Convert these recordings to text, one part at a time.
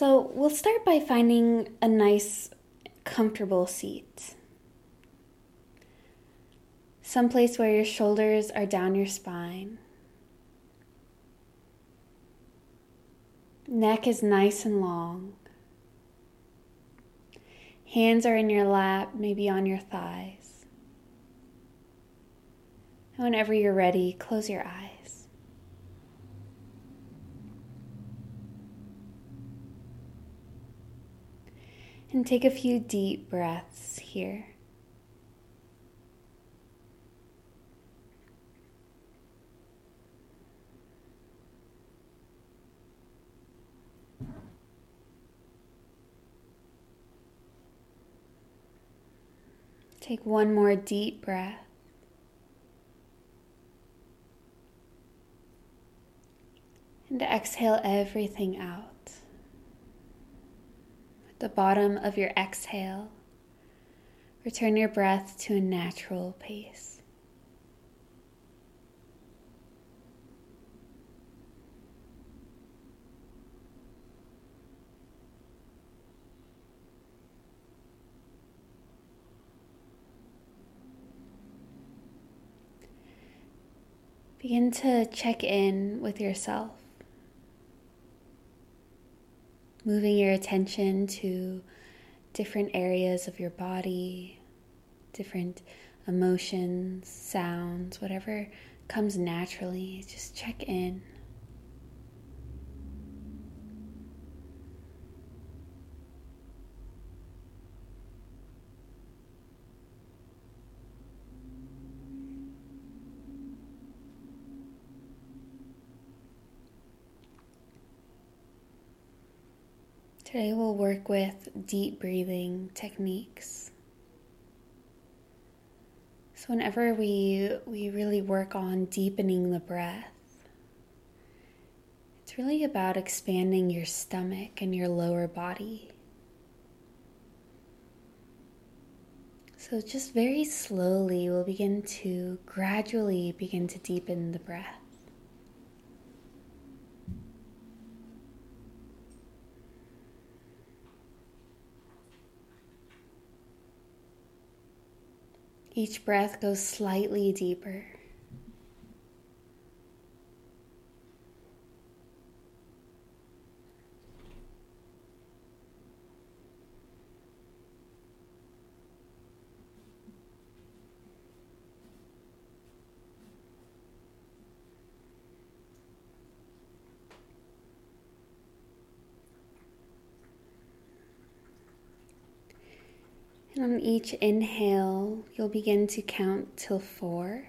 So we'll start by finding a nice, comfortable seat. Someplace where your shoulders are down your spine. Neck is nice and long. Hands are in your lap, maybe on your thighs. Whenever you're ready, close your eyes. And take a few deep breaths here. Take one more deep breath. And exhale everything out. The bottom of your exhale, return your breath to a natural pace. Begin to check in with yourself, moving your attention to different areas of your body, different emotions, sounds, whatever comes naturally. Just check in. Today we'll work with deep breathing techniques. So whenever we we really work on deepening the breath, it's really about expanding your stomach and your lower body. So just very slowly we'll begin to gradually begin to deepen the breath. Each breath goes slightly deeper. On each inhale, you'll begin to count till four.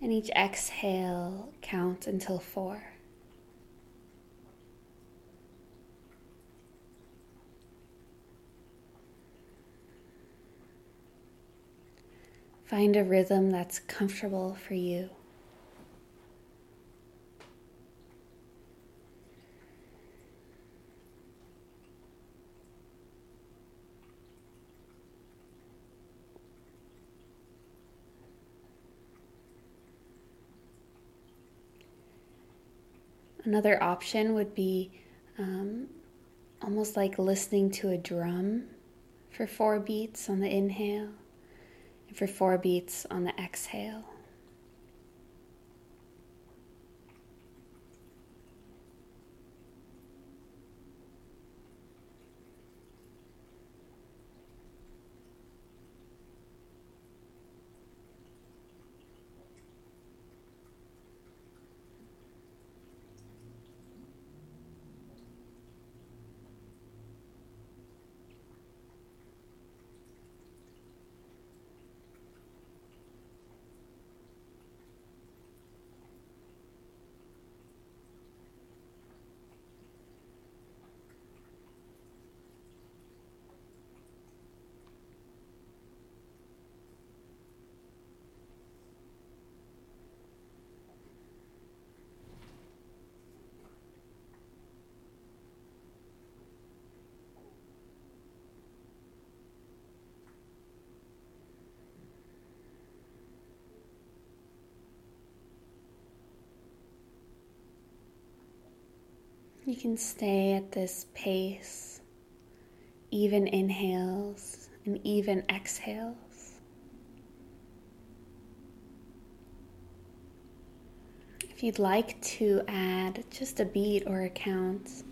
And each exhale, count until four. Find a rhythm that's comfortable for you. Another option would be um, almost like listening to a drum for four beats on the inhale and for four beats on the exhale. You can stay at this pace, even inhales and even exhales. If you'd like to add just a beat or a count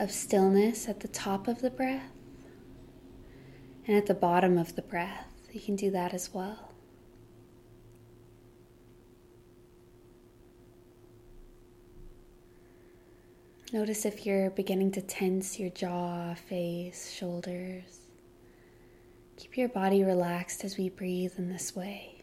of stillness at the top of the breath and at the bottom of the breath, you can do that as well. Notice if you're beginning to tense your jaw, face, shoulders. Keep your body relaxed as we breathe in this way.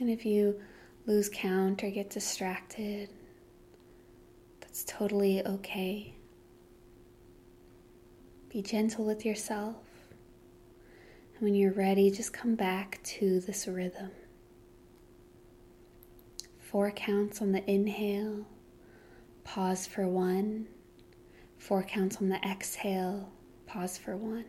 And if you lose count or get distracted, that's totally okay. Be gentle with yourself. And when you're ready, just come back to this rhythm. Four counts on the inhale, pause for one. Four counts on the exhale, pause for one.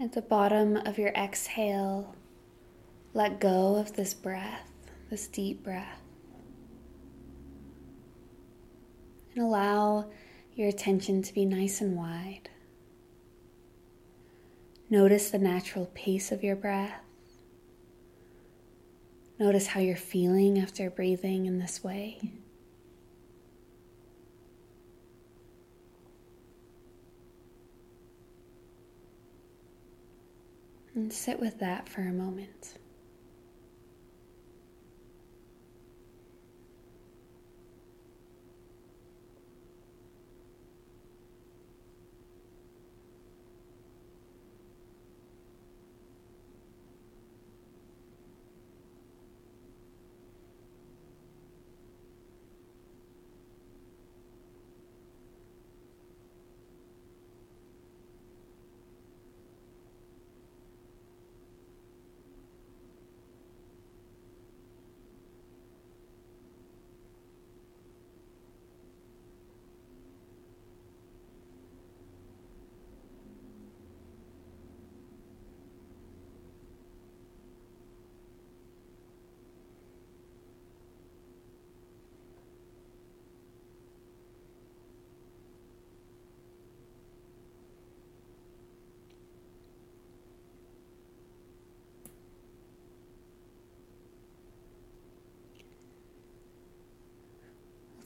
At the bottom of your exhale, let go of this breath, this deep breath. And allow your attention to be nice and wide. Notice the natural pace of your breath. Notice how you're feeling after breathing in this way. And sit with that for a moment.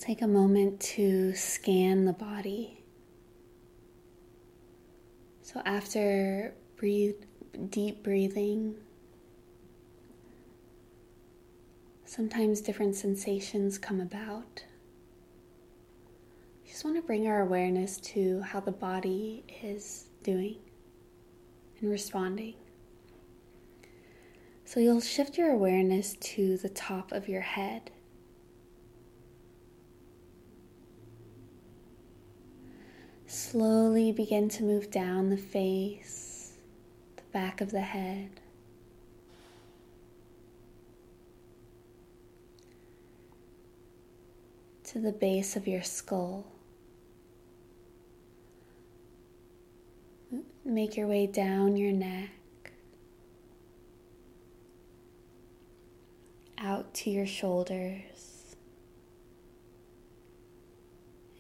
Take a moment to scan the body. So, after breathe, deep breathing, sometimes different sensations come about. You just want to bring our awareness to how the body is doing and responding. So, you'll shift your awareness to the top of your head. Slowly begin to move down the face, the back of the head. To the base of your skull. Make your way down your neck, out to your shoulders.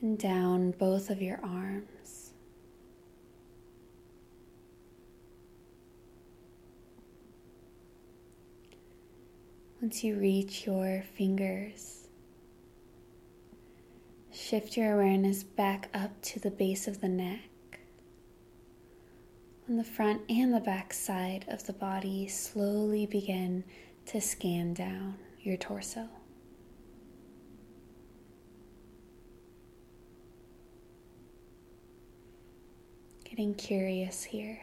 And down both of your arms. Once you reach your fingers, shift your awareness back up to the base of the neck. On the front and the back side of the body, slowly begin to scan down your torso. Getting curious here.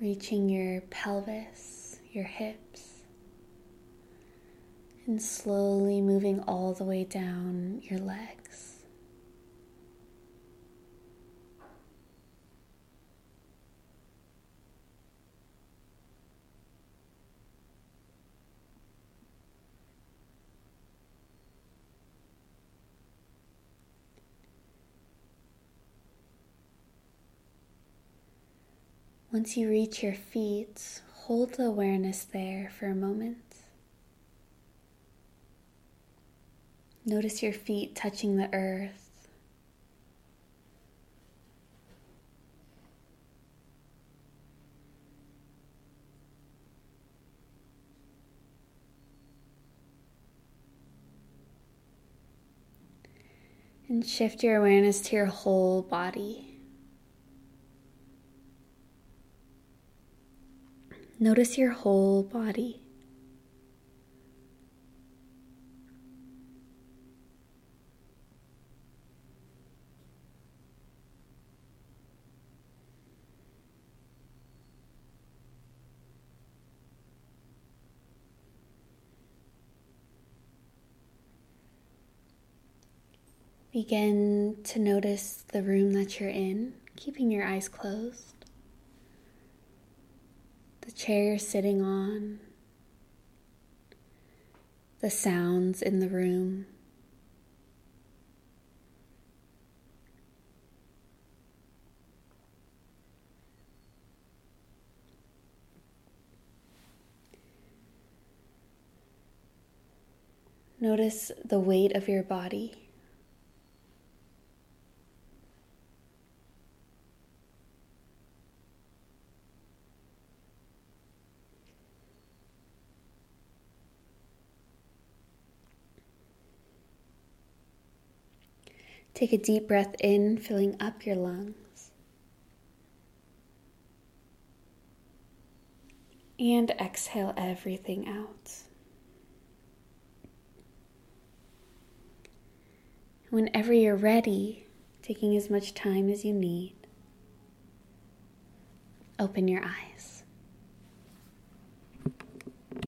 reaching your pelvis, your hips, and slowly moving all the way down your legs. Once you reach your feet, hold the awareness there for a moment. Notice your feet touching the earth. And shift your awareness to your whole body. Notice your whole body. Begin to notice the room that you're in, keeping your eyes closed the chair you're sitting on, the sounds in the room. Notice the weight of your body. Take a deep breath in, filling up your lungs. And exhale everything out. Whenever you're ready, taking as much time as you need, open your eyes.